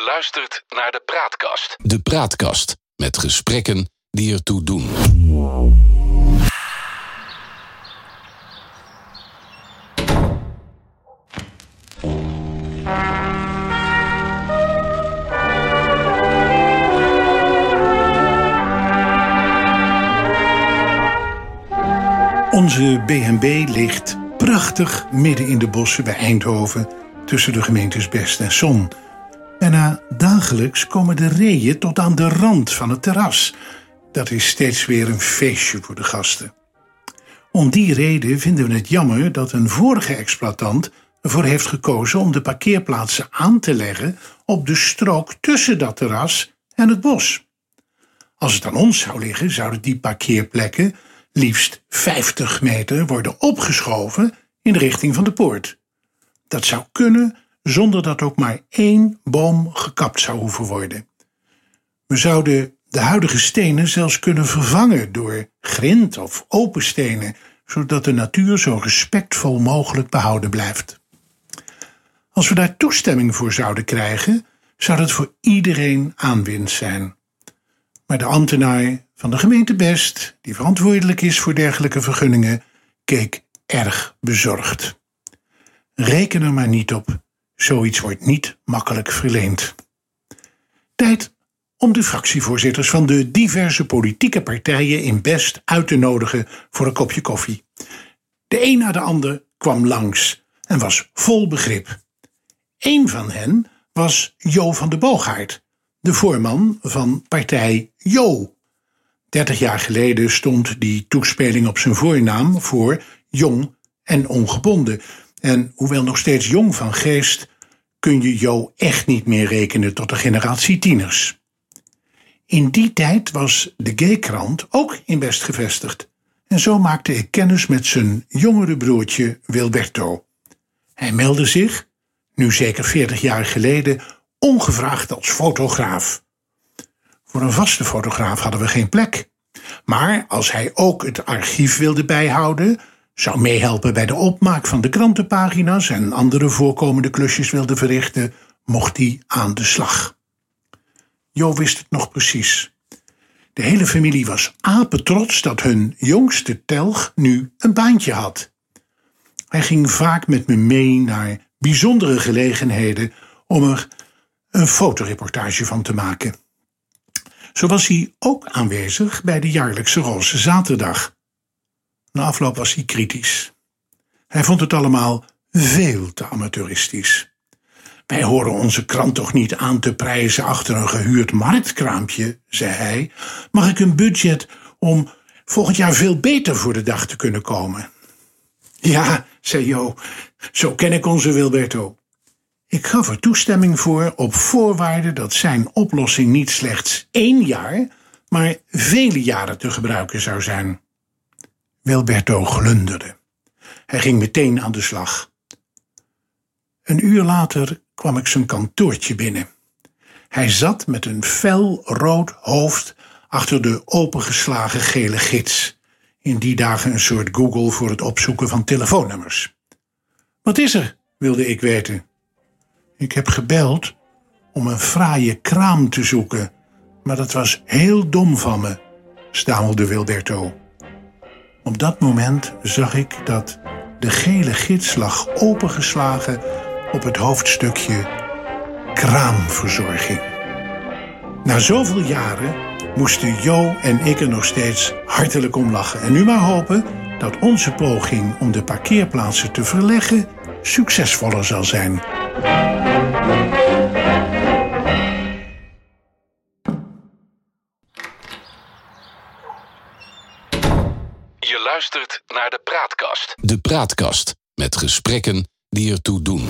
Je luistert naar de Praatkast. De Praatkast met gesprekken die ertoe doen. Onze B&B ligt prachtig midden in de bossen bij Eindhoven... tussen de gemeentes Best en Son. Bijna dagelijks komen de reeën tot aan de rand van het terras. Dat is steeds weer een feestje voor de gasten. Om die reden vinden we het jammer dat een vorige exploitant ervoor heeft gekozen om de parkeerplaatsen aan te leggen op de strook tussen dat terras en het bos. Als het aan ons zou liggen, zouden die parkeerplekken liefst 50 meter worden opgeschoven in de richting van de poort. Dat zou kunnen zonder dat ook maar één boom gekapt zou hoeven worden. We zouden de huidige stenen zelfs kunnen vervangen door grind of open stenen, zodat de natuur zo respectvol mogelijk behouden blijft. Als we daar toestemming voor zouden krijgen, zou dat voor iedereen aanwinst zijn. Maar de ambtenaar van de gemeente Best, die verantwoordelijk is voor dergelijke vergunningen, keek erg bezorgd. Reken er maar niet op, zoiets wordt niet makkelijk verleend. Tijd om de fractievoorzitters van de diverse politieke partijen in Best uit te nodigen voor een kopje koffie. De een na de ander kwam langs en was vol begrip. Eén van hen was Jo van de Boogaard, de voorman van partij Jo. Dertig jaar geleden stond die toespeling op zijn voornaam voor jong en ongebonden. En hoewel nog steeds jong van geest, kun je Jo echt niet meer rekenen tot de generatie tieners. In die tijd was de Gaykrant ook in Best gevestigd. En zo maakte ik kennis met zijn jongere broertje Wilberto. Hij meldde zich, nu zeker veertig jaar geleden, ongevraagd als fotograaf. Voor een vaste fotograaf hadden we geen plek. Maar als hij ook het archief wilde bijhouden, zou meehelpen bij de opmaak van de krantenpagina's en andere voorkomende klusjes wilde verrichten, mocht hij aan de slag. Jo wist het nog precies. De hele familie was apetrots dat hun jongste telg nu een baantje had. Hij ging vaak met me mee naar bijzondere gelegenheden om er een fotoreportage van te maken. Zo was hij ook aanwezig bij de jaarlijkse Roze Zaterdag. Na afloop was hij kritisch. Hij vond het allemaal veel te amateuristisch. Wij horen onze krant toch niet aan te prijzen achter een gehuurd marktkraampje, zei hij. Mag ik een budget om volgend jaar veel beter voor de dag te kunnen komen? Ja, zei Jo, zo ken ik onze Wilberto. Ik gaf er toestemming voor op voorwaarde dat zijn oplossing niet slechts één jaar, maar vele jaren te gebruiken zou zijn. Wilberto glunderde. Hij ging meteen aan de slag. Een uur later kwam ik zijn kantoortje binnen. Hij zat met een fel rood hoofd achter de opengeslagen gele gids. In die dagen een soort Google voor het opzoeken van telefoonnummers. Wat is er? wilde ik weten. Ik heb gebeld om een fraaie kraam te zoeken, maar dat was heel dom van me, stamelde Wilberto. Op dat moment zag ik dat de gele gids lag opengeslagen op het hoofdstukje kraamverzorging. Na zoveel jaren moesten Jo en ik er nog steeds hartelijk om lachen. En nu maar hopen dat onze poging om de parkeerplaatsen te verleggen succesvoller zal zijn. Luistert naar de Praatkast. De Praatkast met gesprekken die ertoe doen.